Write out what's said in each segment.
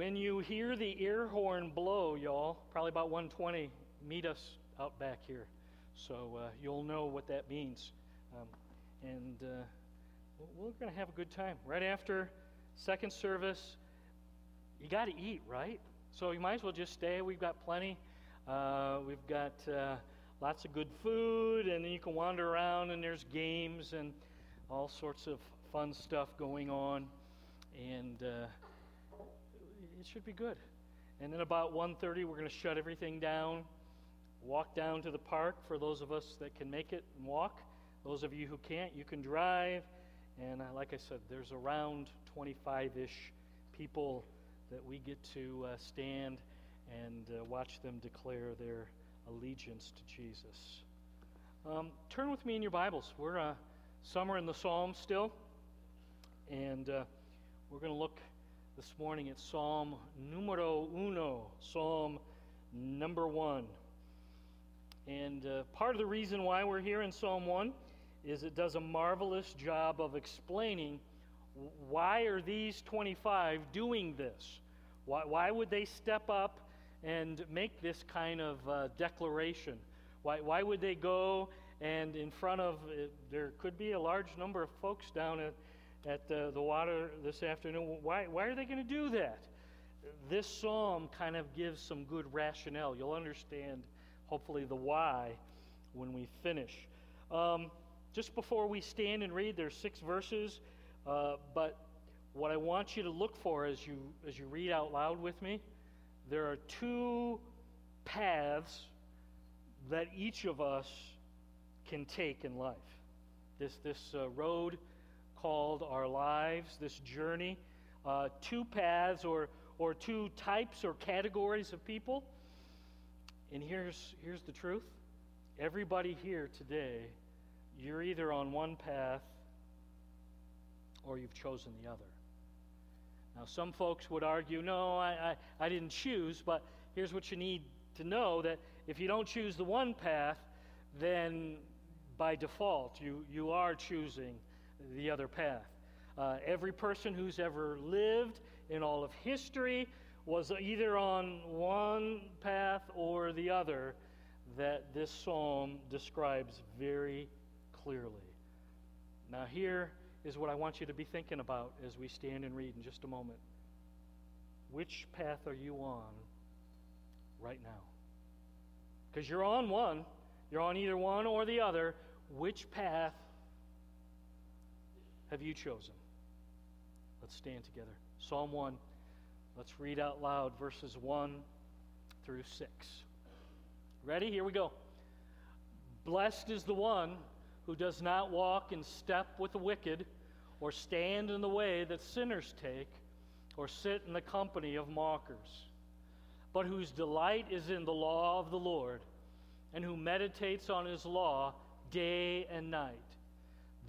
When you hear the ear horn blow, y'all, probably about 120, meet us out back here. So uh, you'll know what that means. Um, and uh, we're going to have a good time. Right after second service, you got to eat, right? So you might as well just stay. We've got plenty. Uh, we've got uh, lots of good food, and then you can wander around, and there's games and all sorts of fun stuff going on. And uh, it should be good. And then about 1.30, we're going to shut everything down, walk down to the park for those of us that can make it and walk. Those of you who can't, you can drive. And uh, like I said, there's around 25 ish people that we get to uh, stand and uh, watch them declare their allegiance to Jesus. Um, turn with me in your Bibles. We're uh, somewhere in the Psalms still. And uh, we're going to look this morning at Psalm numero uno, Psalm number one. And uh, part of the reason why we're here in Psalm 1 is it does a marvelous job of explaining why are these 25 doing this? Why, why would they step up and make this kind of uh, declaration? Why, why would they go and in front of, uh, there could be a large number of folks down at at the, the water this afternoon. Why, why are they going to do that? This psalm kind of gives some good rationale. You'll understand, hopefully, the why when we finish. Um, just before we stand and read, there's six verses, uh, but what I want you to look for as you as you read out loud with me, there are two paths that each of us can take in life. This this uh, road called our lives, this journey, uh, two paths or, or two types or categories of people. And here's, here's the truth everybody here today, you're either on one path or you've chosen the other. Now, some folks would argue, no, I, I, I didn't choose, but here's what you need to know that if you don't choose the one path, then by default, you, you are choosing the other path. Uh, every person who's ever lived in all of history was either on one path or the other that this psalm describes very clearly. Now, here is what I want you to be thinking about as we stand and read in just a moment. Which path are you on right now? Because you're on one, you're on either one or the other. Which path have you chosen? Let's stand together. Psalm 1. Let's read out loud verses 1 through 6. Ready? Here we go. Blessed is the one who does not walk in step with the wicked, or stand in the way that sinners take, or sit in the company of mockers, but whose delight is in the law of the Lord, and who meditates on his law day and night.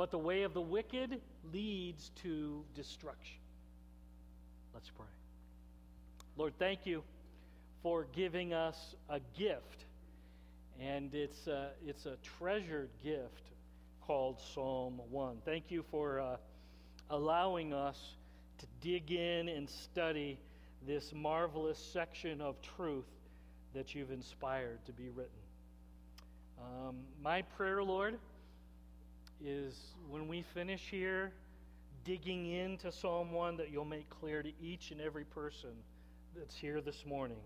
but the way of the wicked leads to destruction. Let's pray. Lord, thank you for giving us a gift, and it's a, it's a treasured gift called Psalm 1. Thank you for uh, allowing us to dig in and study this marvelous section of truth that you've inspired to be written. Um, my prayer, Lord, is when we finish here, digging into Psalm 1, that you'll make clear to each and every person that's here this morning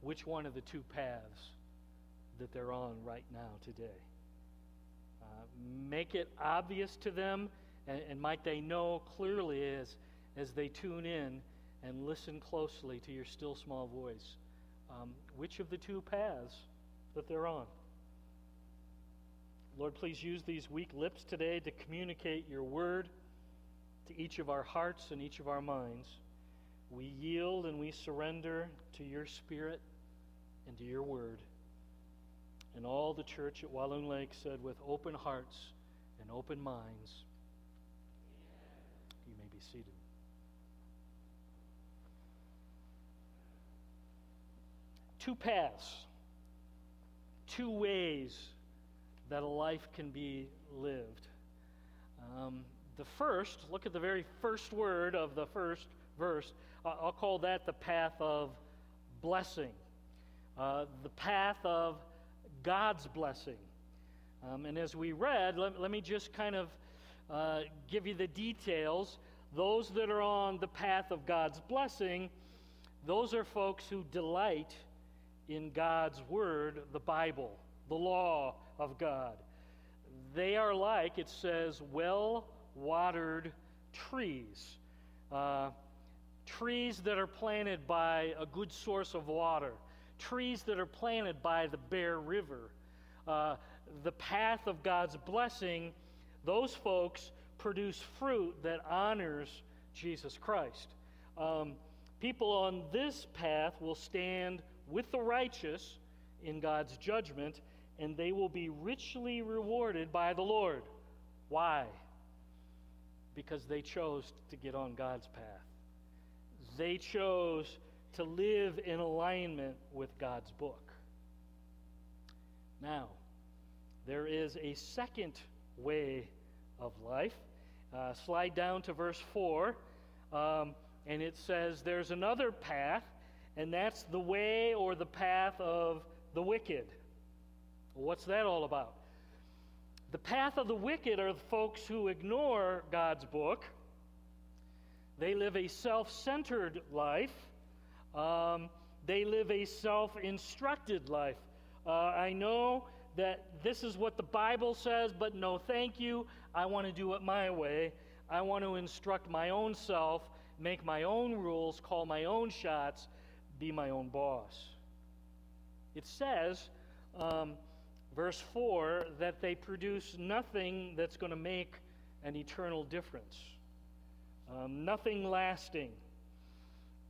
which one of the two paths that they're on right now today. Uh, make it obvious to them, and, and might they know clearly as, as they tune in and listen closely to your still small voice um, which of the two paths that they're on. Lord, please use these weak lips today to communicate your word to each of our hearts and each of our minds. we yield and we surrender to your spirit and to your word. And all the church at Walloon Lake said, with open hearts and open minds, you may be seated. Two paths, two ways that a life can be lived. Um, the first, look at the very first word of the first verse. I'll call that the path of blessing, uh, the path of God's blessing. Um, and as we read, let, let me just kind of uh, give you the details. Those that are on the path of God's blessing, those are folks who delight in God's Word, the Bible, the law of God. They are like, it says, well watered trees. Uh, trees that are planted by a good source of water, trees that are planted by the Bear River. Uh, the path of God's blessing, those folks produce fruit that honors Jesus Christ. Um, people on this path will stand with the righteous in God's judgment, and they will be richly rewarded by the Lord. Why? Because they chose to get on God's path. They chose to live in alignment with God's book. Now, there is a second way of life. Uh, slide down to verse 4, um, and it says, There's another path, and that's the way or the path of the wicked. What's that all about? The path of the wicked are the folks who ignore God's book they live a self centered life. Um, they live a self instructed life. Uh, I know that this is what the Bible says, but no, thank you. I want to do it my way. I want to instruct my own self, make my own rules, call my own shots, be my own boss. It says, um, verse 4, that they produce nothing that's going to make an eternal difference um, nothing lasting.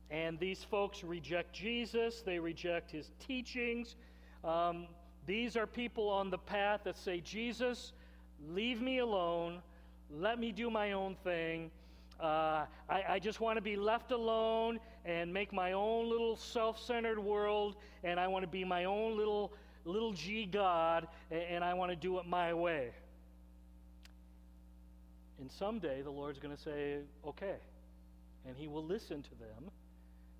And these folks reject Jesus, they reject his teachings. Um, these are people on the path that say, Jesus, leave me alone, let me do my own thing. Uh, I, I, just want to be left alone and make my own little self centered world, and I want to be my own little, little G God, and, I want to do it my way. And someday the Lord's going to say, okay. And he will listen to them.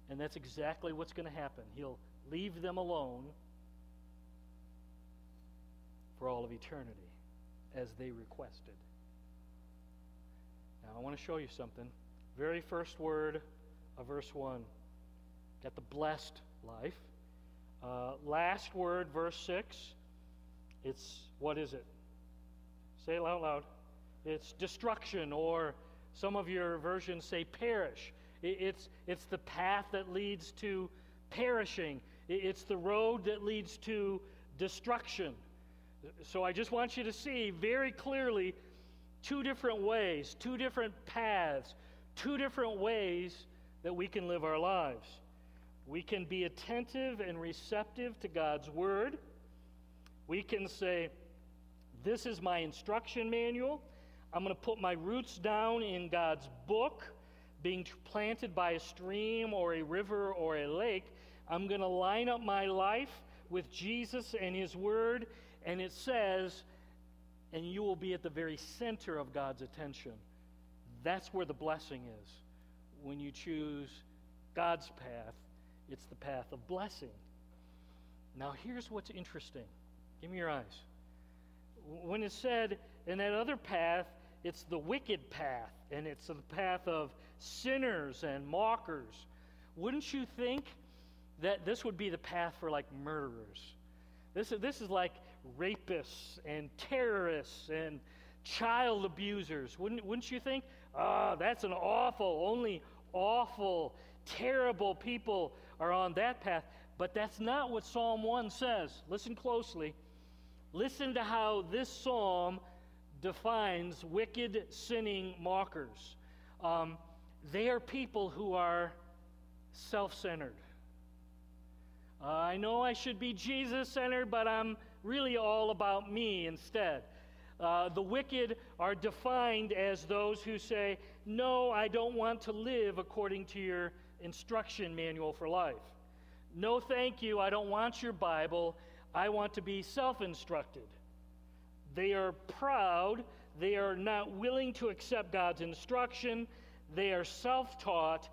And that's exactly what's going to happen. He'll leave them alone for all of eternity as they requested. Now, I want to show you something. Very first word of verse 1. Got the blessed life. Uh, last word, verse 6. It's, what is it? Say it out loud. It's destruction, or some of your versions say perish. It's, it's the path that leads to perishing, it's the road that leads to destruction. So I just want you to see very clearly two different ways, two different paths, two different ways that we can live our lives. We can be attentive and receptive to God's word. We can say, This is my instruction manual. I'm going to put my roots down in God's book, being planted by a stream or a river or a lake. I'm going to line up my life with Jesus and His Word, and it says, and you will be at the very center of God's attention. That's where the blessing is. When you choose God's path, it's the path of blessing. Now, here's what's interesting. Give me your eyes. When it said, in that other path, it's the wicked path, and it's the path of sinners and mockers. Wouldn't you think that this would be the path for like murderers? This is, this is like rapists and terrorists and child abusers. Wouldn't, wouldn't you think? Ah, oh, that's an awful, only awful, terrible people are on that path. But that's not what Psalm 1 says. Listen closely. Listen to how this psalm defines wicked, sinning mockers. Um, they are people who are self centered. Uh, I know I should be Jesus centered, but I'm really all about me instead. Uh, the wicked are defined as those who say, No, I don't want to live according to your instruction manual for life. No, thank you, I don't want your Bible. I want to be self instructed. They are proud. They are not willing to accept God's instruction. They are self taught.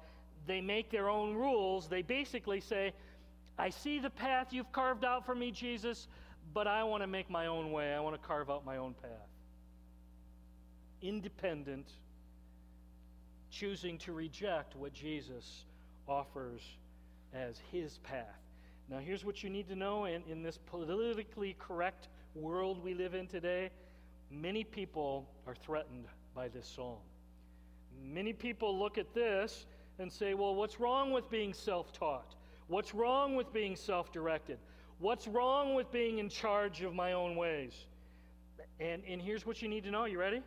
They make their own rules. They basically say, I see the path you've carved out for me, Jesus, but I want to make my own way. I want to carve out my own path. Independent, choosing to reject what Jesus offers as his path. Now, here's what you need to know in, in this politically correct world we live in today many people are threatened by this psalm. Many people look at this and say, well, what's wrong with being self taught? What's wrong with being self directed? What's wrong with being in charge of my own ways? And, and here's what you need to know. You ready?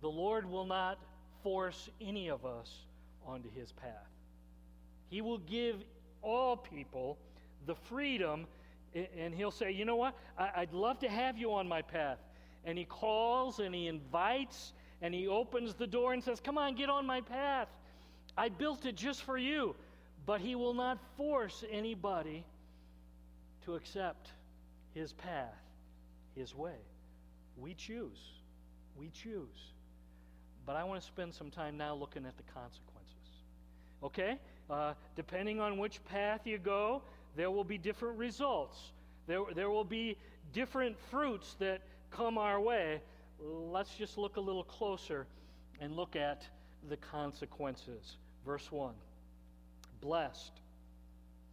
The Lord will not force any of us onto his path. He will give all people the freedom, and he'll say, You know what? I'd love to have you on my path. And he calls and he invites and he opens the door and says, Come on, get on my path. I built it just for you. But he will not force anybody to accept his path, his way. We choose. We choose. But I want to spend some time now looking at the consequences. Okay? Uh, depending on which path you go, there will be different results. There, there will be different fruits that come our way. Let's just look a little closer and look at the consequences. Verse 1 Blessed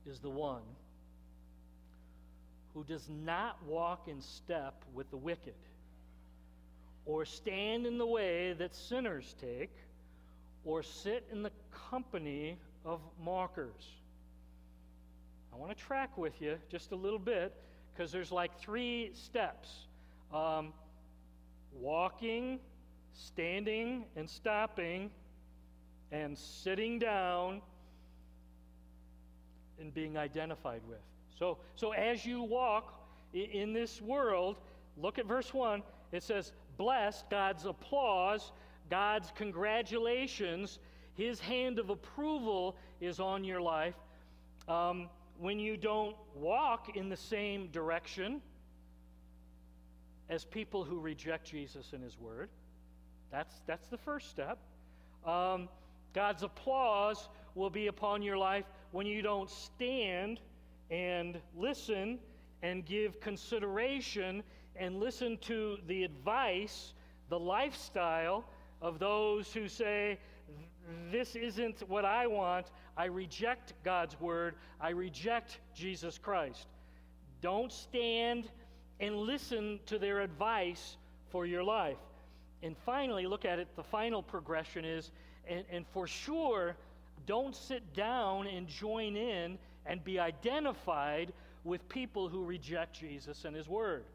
is the one who does not walk in step with the wicked, or stand in the way that sinners take, or sit in the company of mockers. I want to track with you just a little bit because there's like three steps um, walking, standing and stopping, and sitting down and being identified with. So, so as you walk in this world, look at verse 1. It says, Blessed, God's applause, God's congratulations, His hand of approval is on your life. Um, when you don't walk in the same direction as people who reject Jesus and His Word, that's, that's the first step. Um, God's applause will be upon your life when you don't stand and listen and give consideration and listen to the advice, the lifestyle of those who say, This isn't what I want. I reject God's word. I reject Jesus Christ. Don't stand and listen to their advice for your life. And finally, look at it. The final progression is, and, and for sure, don't sit down and join in and be identified with people who reject Jesus and His Word.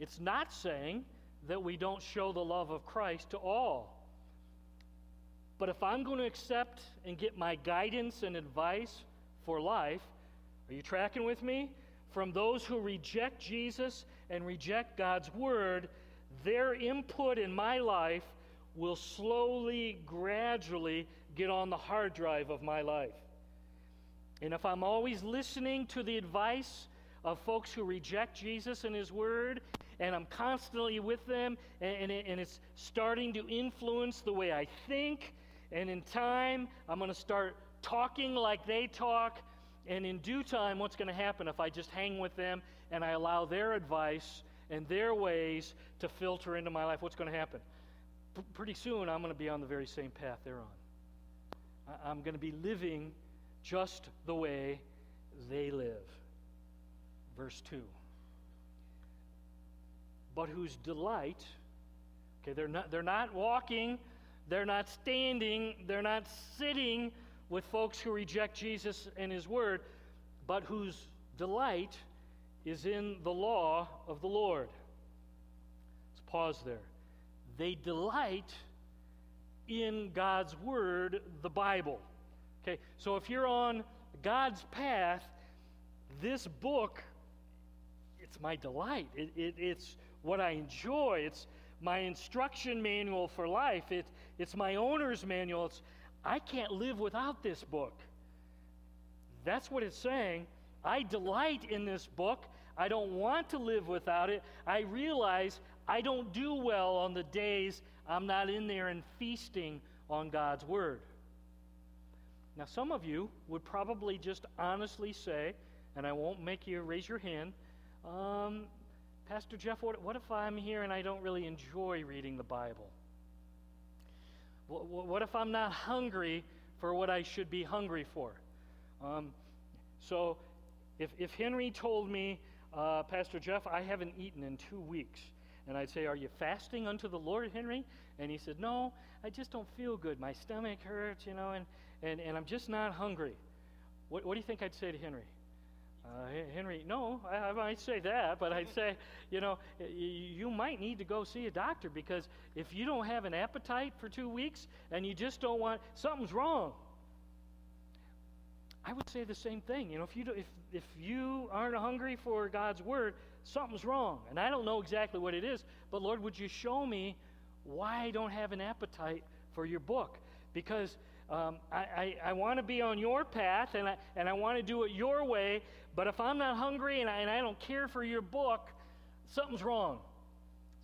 It's not saying that we don't show the love of Christ to all. But if I'm going to accept and get my guidance and advice for life, are you tracking with me? From those who reject Jesus and reject God's Word, their input in my life will slowly, gradually get on the hard drive of my life. And if I'm always listening to the advice of folks who reject Jesus and His Word, and I'm constantly with them, and, and, and it's starting to influence the way I think, and in time, I'm going to start talking like they talk. And in due time, what's going to happen if I just hang with them and I allow their advice and their ways to filter into my life? What's going to happen? P- pretty soon, I'm going to be on the very same path they're on. I'm going to be living just the way they live. Verse 2. But whose delight, okay, they're not, they're not walking, they're not standing, they're not sitting with folks who reject Jesus and his word, but whose delight is in the law of the Lord. Let's pause there. They delight in God's Word, the Bible. Okay, so if you're on God's path, this book, it's my delight. It, it, it's what I enjoy. It's my instruction manual for life. It, it's my owner's manual. It's, I can't live without this book. That's what it's saying. I delight in this book. I don't want to live without it. I realize I don't do well on the days I'm not in there and feasting on God's Word. Now, some of you would probably just honestly say, and I won't make you raise your hand, um, Pastor Jeff, what, what if I'm here and I don't really enjoy reading the Bible? What, what if I'm not hungry for what I should be hungry for? Um, so, if, if Henry told me, uh, Pastor Jeff, I haven't eaten in two weeks, and I'd say, Are you fasting unto the Lord, Henry? And he said, No, I just don't feel good. My stomach hurts, you know, and, and, and I'm just not hungry. What, what do you think I'd say to Henry? Uh, Henry, no, I, I, might say that, but I'd say, you know, you might need to go see a doctor because if you don't have an appetite for two weeks and you just don't want, something's wrong. I would say the same thing. You know, if you, do, if, if you aren't hungry for God's word, something's wrong. And I don't know exactly what it is, but Lord, would you show me why I don't have an appetite for your book? Because um, I, I, I want to be on your path and I, and I want to do it your way, but if I'm not hungry and I, and I don't care for your book, something's wrong.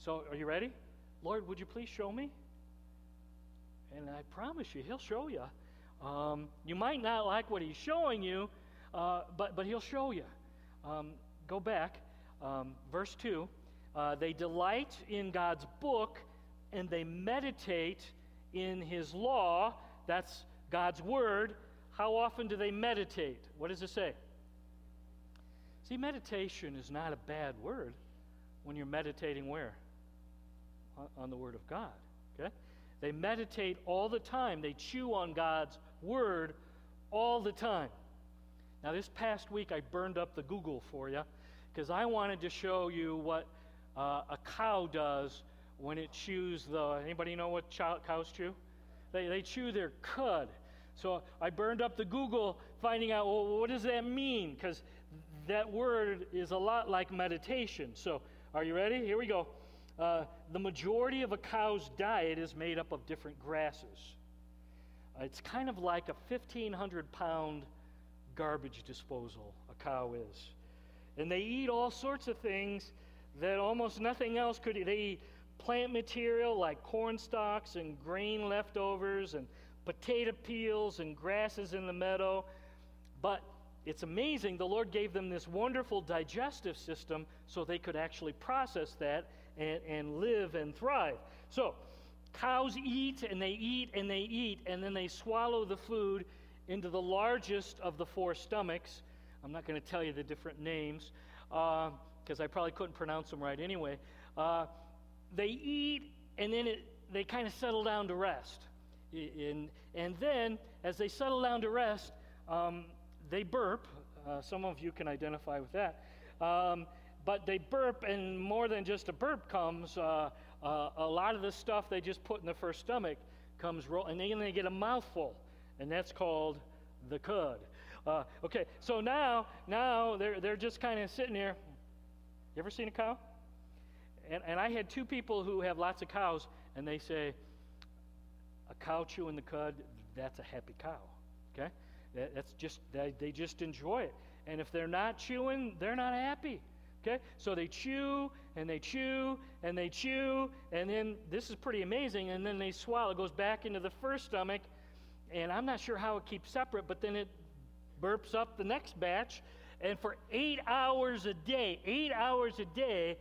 So, are you ready? Lord, would you please show me? And I promise you, He'll show you. Um, you might not like what He's showing you, uh, but, but He'll show you. Um, go back, um, verse 2. Uh, they delight in God's book and they meditate in His law. That's God's word. How often do they meditate? What does it say? See, meditation is not a bad word when you're meditating where? On the Word of God. Okay? They meditate all the time, they chew on God's Word all the time. Now, this past week, I burned up the Google for you because I wanted to show you what uh, a cow does when it chews the. Anybody know what chow, cows chew? They, they chew their cud. So I burned up the Google finding out, well, what does that mean? Because that word is a lot like meditation. So, are you ready? Here we go. Uh, the majority of a cow's diet is made up of different grasses. Uh, it's kind of like a 1,500 pound garbage disposal, a cow is. And they eat all sorts of things that almost nothing else could eat. They eat plant material like corn stalks and grain leftovers and potato peels and grasses in the meadow. But it's amazing. The Lord gave them this wonderful digestive system so they could actually process that and, and live and thrive. So, cows eat and they eat and they eat, and then they swallow the food into the largest of the four stomachs. I'm not going to tell you the different names because uh, I probably couldn't pronounce them right anyway. Uh, they eat and then it, they kind of settle down to rest. In, and then, as they settle down to rest, um, they burp. Uh, some of you can identify with that. Um, but they burp, and more than just a burp comes, uh, uh, a lot of the stuff they just put in the first stomach comes roll, and then they get a mouthful, and that's called the cud. Uh, okay, so now, now they're, they're just kind of sitting here. You ever seen a cow? And, and I had two people who have lots of cows, and they say, a cow chewing the cud, that's a happy cow. Okay? That, that's just, they, they just enjoy it. And if they're not chewing, they're not happy. Okay? So they chew and they chew and they chew, and then this is pretty amazing, and then they swallow. It goes back into the first stomach, and I'm not sure how it keeps separate, but then it burps up the next batch. And for eight hours a day, eight hours a day,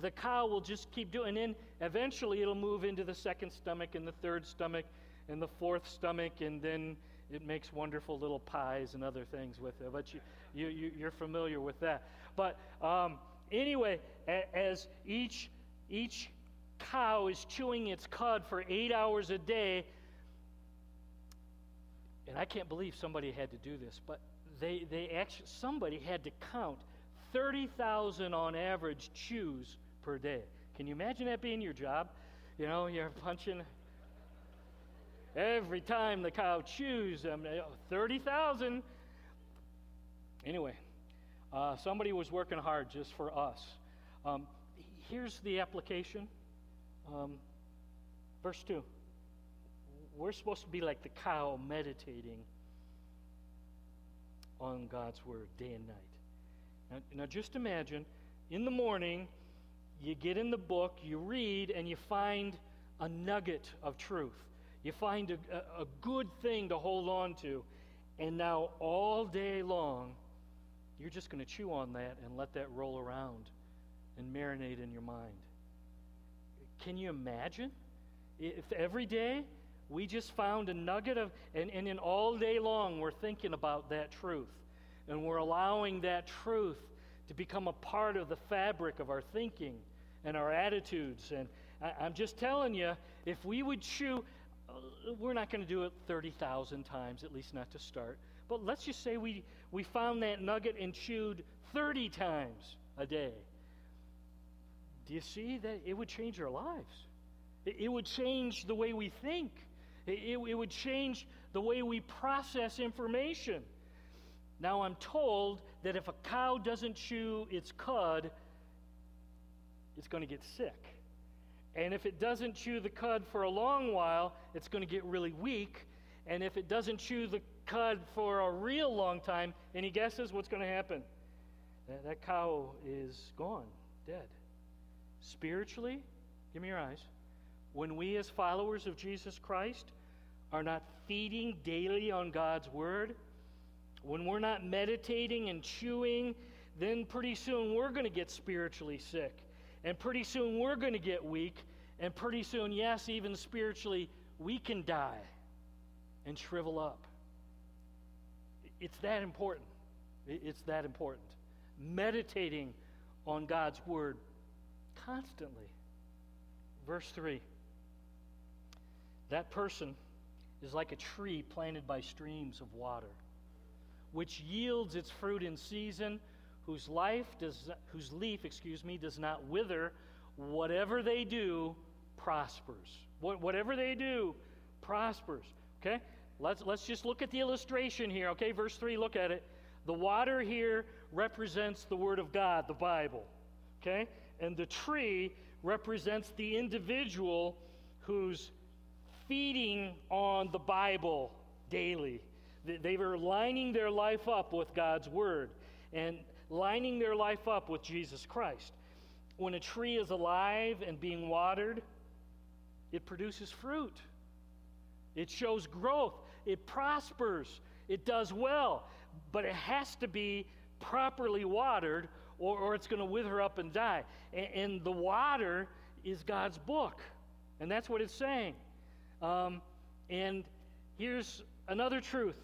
the cow will just keep doing. And then eventually it'll move into the second stomach and the third stomach and the fourth stomach, and then it makes wonderful little pies and other things with it. But you, you, you, are familiar with that. But um, anyway, as each, each cow is chewing its cud for eight hours a day, and I can't believe somebody had to do this, but they, they actually, somebody had to count 30,000 on average chews per day. Can you imagine that being your job? You know, you're punching every time the cow chews, um, 30,000. Anyway, uh, somebody was working hard just for us. Um, here's the application. Um, verse 2. We're supposed to be like the cow meditating on God's word day and night. Now, now, just imagine in the morning, you get in the book, you read, and you find a nugget of truth. You find a, a, good thing to hold on to. And now, all day long, you're just going to chew on that and let that roll around and marinate in your mind. Can you imagine? If every day we just found a nugget of, and, and in all day long we're thinking about that truth, and we're allowing that truth to become a part of the fabric of our thinking and our attitudes. And I, am just telling you, if we would chew, uh, we're not going to do it 30,000 times, at least not to start. But let's just say we, we found that nugget and chewed 30 times a day. Do you see that it would change our lives? It, it would change the way we think. It, it, it would change the way we process information. Now, I'm told that if a cow doesn't chew its cud, it's going to get sick. And if it doesn't chew the cud for a long while, it's going to get really weak. And if it doesn't chew the cud for a real long time, any guesses what's going to happen? That, that cow is gone, dead. Spiritually, give me your eyes. When we, as followers of Jesus Christ, are not feeding daily on God's Word, when we're not meditating and chewing, then pretty soon we're going to get spiritually sick. And pretty soon we're going to get weak. And pretty soon, yes, even spiritually, we can die and shrivel up. It's that important. It's that important. Meditating on God's Word constantly. Verse 3 That person is like a tree planted by streams of water which yields its fruit in season, whose life does whose leaf, excuse me, does not wither. Whatever they do prospers. What, whatever they do prospers. Okay? Let's let's just look at the illustration here. Okay, verse 3, look at it. The water here represents the word of God, the Bible. Okay? And the tree represents the individual who's feeding on the Bible daily. They were lining their life up with God's Word and lining their life up with Jesus Christ. When a tree is alive and being watered, it produces fruit, it shows growth, it prospers, it does well, but it has to be properly watered or, or it's going to wither up and die. And, and, the water is God's book, and that's what it's saying. Um, and here's another truth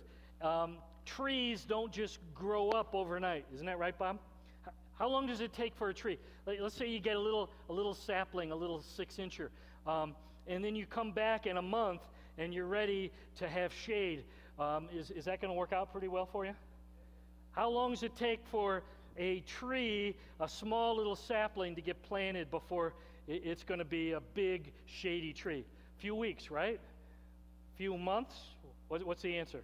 um, trees don't just grow up overnight. Isn't that right, Bob? How long does it take for a tree? Let's say you get a little, a little sapling, a little six incher, um, and then you come back in a month and you're ready to have shade. Um, is, is that going to work out pretty well for you? How long does it take for a tree, a small little sapling, to get planted before it's going to be a big, shady tree? A few weeks, right? A few months? What's the answer?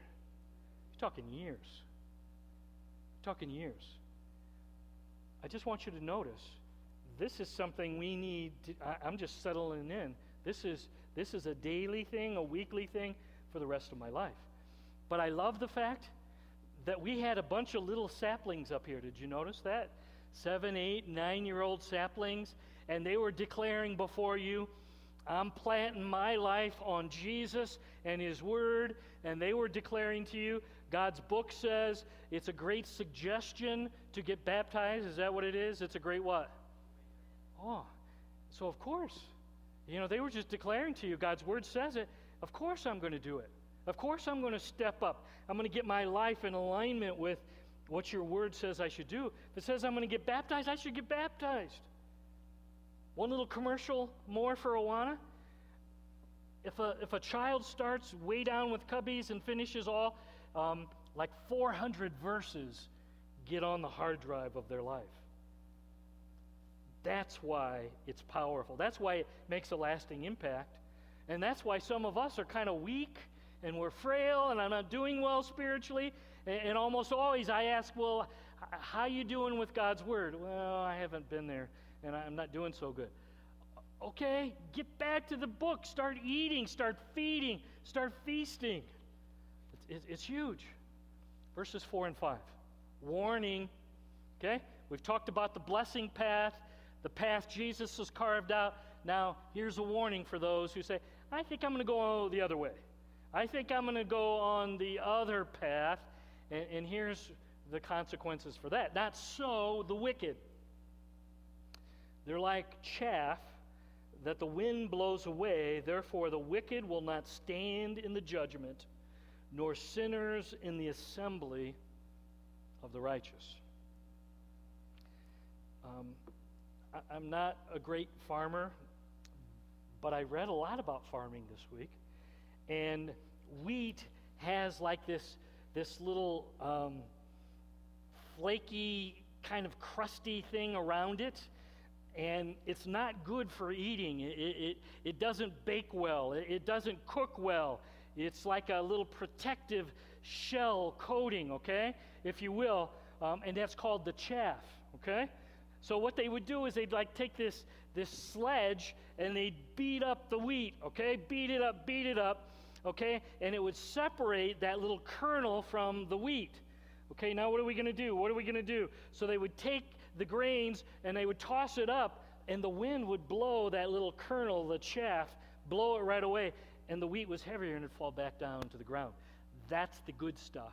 Talking years. talking years. I just want you to notice this is something we need to, I, I'm just settling in. This is, this is a daily thing, a weekly thing for the rest of my life. But I love the fact that we had a bunch of little saplings up here. Did you notice that? Seven, eight, nine year old saplings. And they were declaring before you, I'm planting my life on Jesus and His Word. And they were declaring to you, God's book says it's a great suggestion to get baptized. Is that what it is? It's a great what? Oh, so of course. You know, they were just declaring to you, God's word says it. Of course I'm going to do it. Of course I'm going to step up. I'm going to get my life in alignment with what your word says I should do. If it says I'm going to get baptized, I should get baptized. One little commercial more for Awana. If a, if a child starts way down with cubbies and finishes all um, like 400 verses get on the hard drive of their life. That's why it's powerful. That's why it makes a lasting impact. And that's why some of us are kind of weak and we're frail and I'm not doing well spiritually. And, and almost always I ask, well, how you doing with God's word? Well, I haven't been there and I'm not doing so good. Okay, get back to the book. Start eating, start feeding, start feasting. It's, it's, huge. Verses 4 and 5. Warning. Okay, we've talked about the blessing path, the path Jesus has carved out. Now, here's a warning for those who say, I think I'm going to go the other way. I think I'm going to go on the other path. And, and here's the consequences for that. Not so the wicked. They're like chaff that the wind blows away. Therefore, the wicked will not stand in the judgment, nor sinners in the assembly of the righteous. Um, I, I'm not a great farmer, but I read a lot about farming this week. And wheat has like this, this little um, flaky, kind of crusty thing around it. And it's not good for eating. It, it, it doesn't bake well, it, it doesn't cook well. It's like a little protective shell coating, okay, if you will. Um, and that's called the chaff, okay? So what they would do is they'd like take this, this sledge and they'd beat up the wheat, okay? Beat it up, beat it up, okay? And it would separate that little kernel from the wheat. Okay, now what are we going to do? What are we going to do? So they would take the grains and they would toss it up, and the wind would blow that little kernel, the chaff, blow it right away, and the wheat was heavier and it'd fall back down to the ground. That's the good stuff.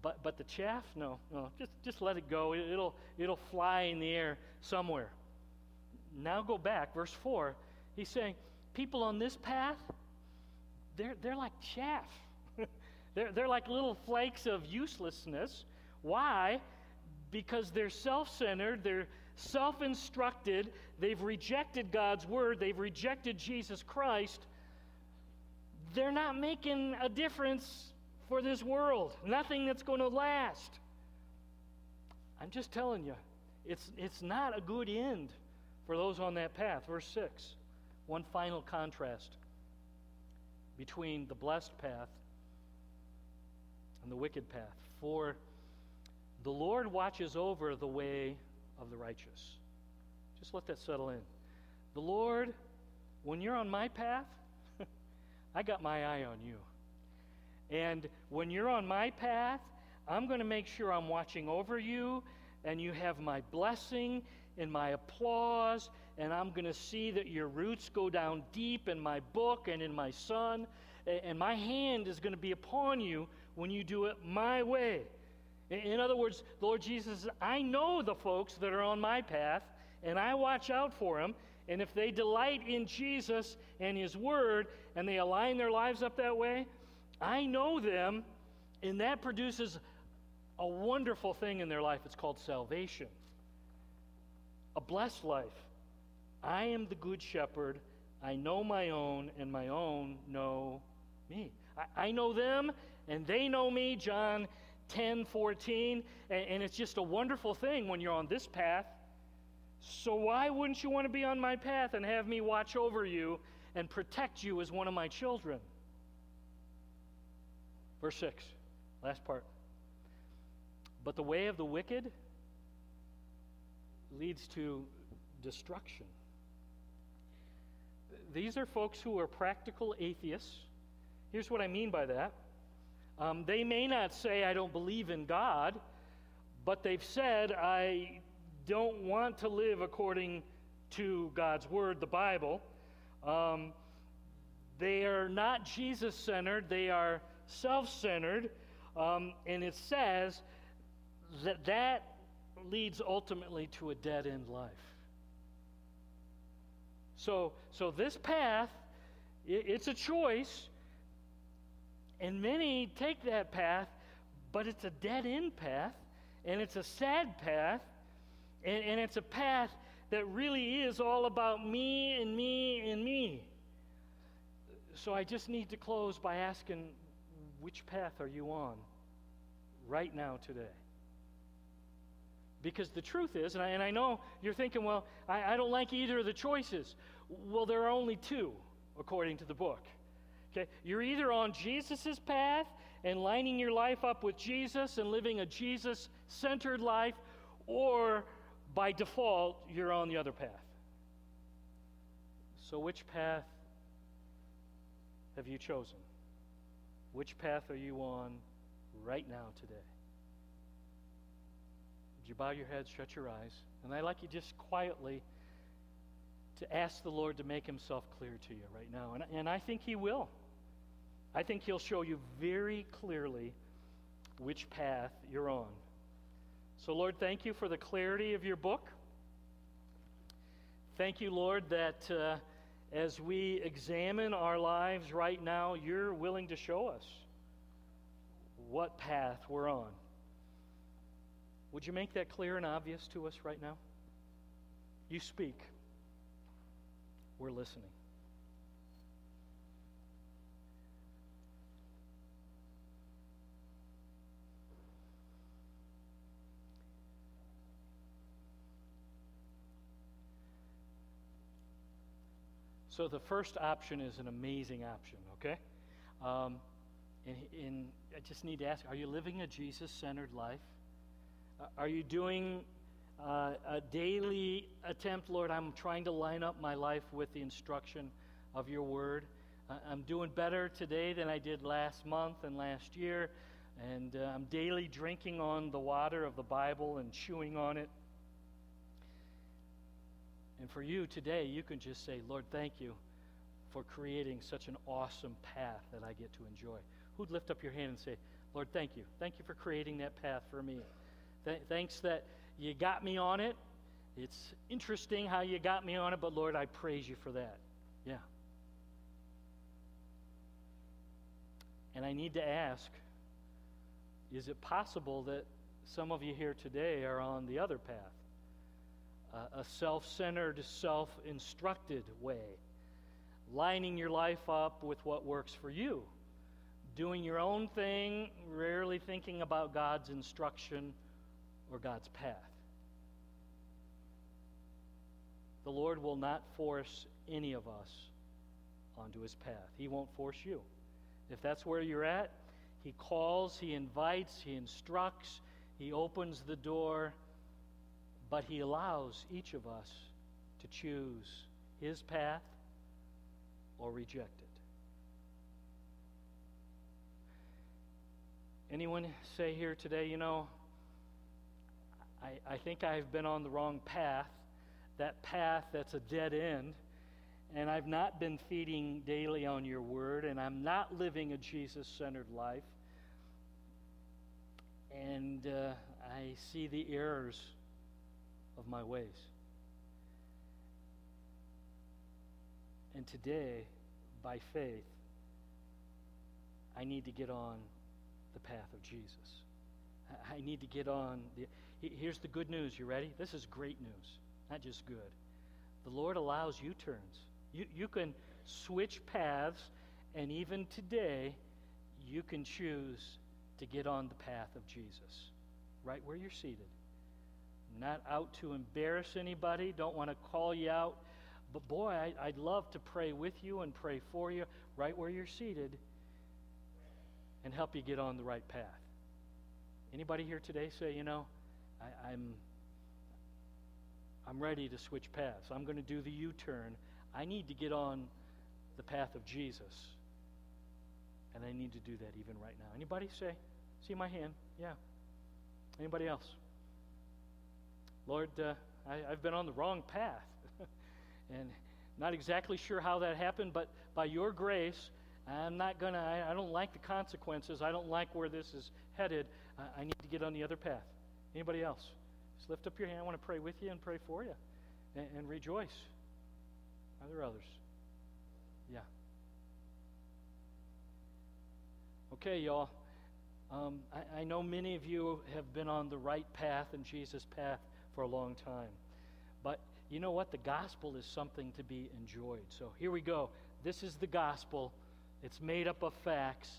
But, but the chaff, no, no, just, just let it go. It, it'll, it'll fly in the air somewhere. Now go back, verse 4. He's saying, People on this path, they're, they're like chaff. they're, they're like little flakes of uselessness. Why? Because they're self centered, they're self instructed, they've rejected God's word, they've rejected Jesus Christ. They're not making a difference for this world, nothing that's going to last. I'm just telling you, it's, it's not a good end for those on that path. Verse 6, one final contrast between the blessed path and the wicked path. For the Lord watches over the way of the righteous. Just let that settle in. The Lord, when you're on my path, I got my eye on you. And when you're on my path, I'm going to make sure I'm watching over you, and you have my blessing and my applause, and I'm going to see that your roots go down deep in my book and in my son, and my hand is going to be upon you when you do it my way. In other words, Lord Jesus, I know the folks that are on my path, and I watch out for them. And if they delight in Jesus and His Word, and they align their lives up that way, I know them, and that produces a wonderful thing in their life. It's called salvation, a blessed life. I am the good shepherd. I know my own, and my own know me. I, I know them, and they know me, John 10 14. And, and it's just a wonderful thing when you're on this path. So, why wouldn't you want to be on my path and have me watch over you and protect you as one of my children? Verse 6, last part. But the way of the wicked leads to destruction. These are folks who are practical atheists. Here's what I mean by that. Um, they may not say, I don't believe in God, but they've said, I don't want to live according to God's Word, the Bible. Um, they are not Jesus centered, they are self centered, um, and it says that that leads ultimately to a dead end life. So, so this path, it, it's a choice, and many take that path, but it's a dead end path, and it's a sad path, and, and it's a path that really is all about me and me and me. So I just need to close by asking which path are you on right now today? Because the truth is, and I, and I know you're thinking, well, I, I don't like either of the choices. Well, there are only two. according to the book. Okay? You're either on Jesus' path and lining your life up with Jesus and living a Jesus centered life, or by default, you're on the other path. So, which path have you chosen? Which path are you on right now today? Would you bow your head, shut your eyes? And I'd like you just quietly to ask the Lord to make himself clear to you right now. And, and I think he will. I think he'll show you very clearly which path you're on. So, Lord, thank you for the clarity of your book. Thank you, Lord, that uh, as we examine our lives right now, you're willing to show us what path we're on. Would you make that clear and obvious to us right now? You speak. We're listening. So the first option is an amazing option, okay? Um, and, and I just need to ask are you living a Jesus centered life? Uh, are you doing uh, a daily attempt, Lord? I'm trying to line up my life with the instruction of your word. Uh, I'm doing better today than I did last month and last year. And uh, I'm daily drinking on the water of the Bible and chewing on it. And for you today, you can just say, Lord, thank you for creating such an awesome path that I get to enjoy. Who'd lift up your hand and say, Lord, thank you. Thank you for creating that path for me. Th- thanks that you got me on it. It's interesting how you got me on it, but Lord, I praise you for that. Yeah. And I need to ask is it possible that some of you here today are on the other path? A self centered, self instructed way, lining your life up with what works for you doing your own thing, rarely thinking about God's instruction or God's path. The Lord will not force any of us onto his path. He won't force you. If that's where you're at, he calls, he invites, he instructs, he opens the door, but he allows each of us to choose his path or reject it. Anyone say here today, you know, I, I think I've been on the wrong path, that path that's a dead end, and I've not been feeding daily on your word, and I'm not living a Jesus centered life, and uh, I see the errors of my ways. And today, by faith, I need to get on the path of Jesus. I need to get on. The, here's the good news. You ready? This is great news, not just good. The Lord allows U turns. You, you can switch paths, and even today, you can choose to get on the path of Jesus, right where you're seated. Not out to embarrass anybody, don't want to call you out. But boy, I, I'd love to pray with you and pray for you right where you're seated and help you get on the right path. Anybody here today say, you know, I, I'm, I'm ready to switch paths. I'm going to do the U-turn. I need to get on the path of Jesus. And I need to do that even right now. Anybody say? See my hand? Yeah. Anybody else? Lord, uh, I, I've been on the wrong path. and not exactly sure how that happened, but by your grace, I'm not going to, I don't like the consequences. I don't like where this is headed. I, I need to get on the other path. Anybody else? Just lift up your hand. I want to pray with you and pray for you and, and rejoice. Are there others? Yeah. Okay, y'all. Um, I, I know many of you have been on the right path and Jesus' path for a long time. But you know what? The gospel is something to be enjoyed. So here we go. This is the gospel it's made up of facts.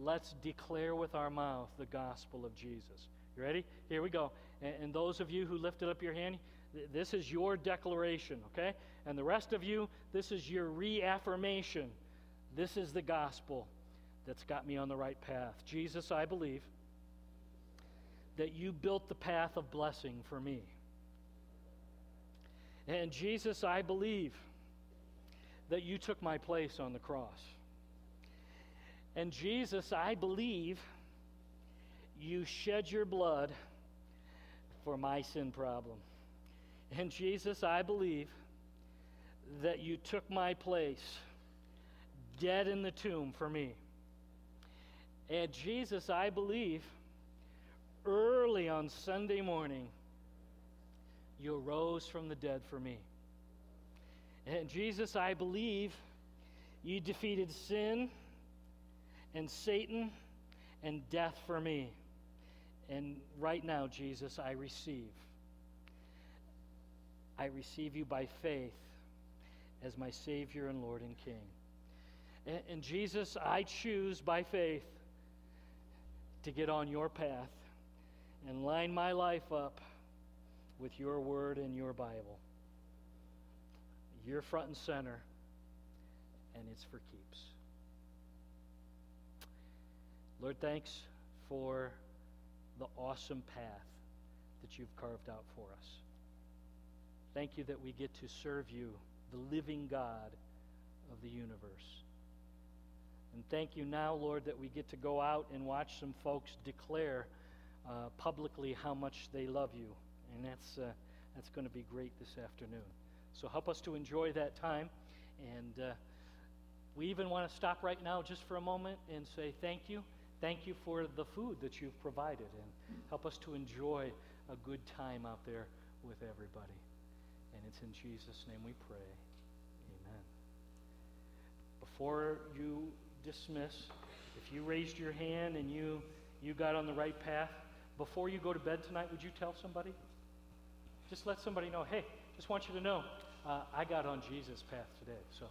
Let's declare with our mouth the gospel of Jesus. You ready? Here we go. And, and those of you who lifted up your hand, Th- This is your declaration, okay? And the rest of you, this is your reaffirmation. This is the gospel that's got me on the right path. Jesus, I believe that you built the path of blessing for me. And Jesus, I believe that you took my place on the cross. And Jesus, I believe you shed your blood for my sin problem. And Jesus, I believe that you took my place dead in the tomb for me. And Jesus, I believe early on Sunday morning, you arose from the dead for me. And Jesus, I believe you defeated sin and Satan and death for me. And right now, Jesus, I receive. I receive you by faith as my Savior and Lord and King. And, and Jesus, I choose by faith to get on your path and line my life up with your word and your Bible. You're front and center, and it's for keeps. Lord, thanks for the awesome path that you've carved out for us. Thank you that we get to serve you, the living God of the universe. And thank you now, Lord, that we get to go out and watch some folks declare uh, publicly how much they love you. And that's, uh, that's going to be great this afternoon. So help us to enjoy that time. And uh, we even want to stop right now just for a moment and say thank you. Thank you for the food that you've provided. And help us to enjoy a good time out there with everybody. And it's in Jesus' name we pray. Amen. Before you dismiss, if you raised your hand and you, you got on the right path, before you go to bed tonight, would you tell somebody? Just let somebody know, hey, just want you to know, uh, I got on Jesus' path today. So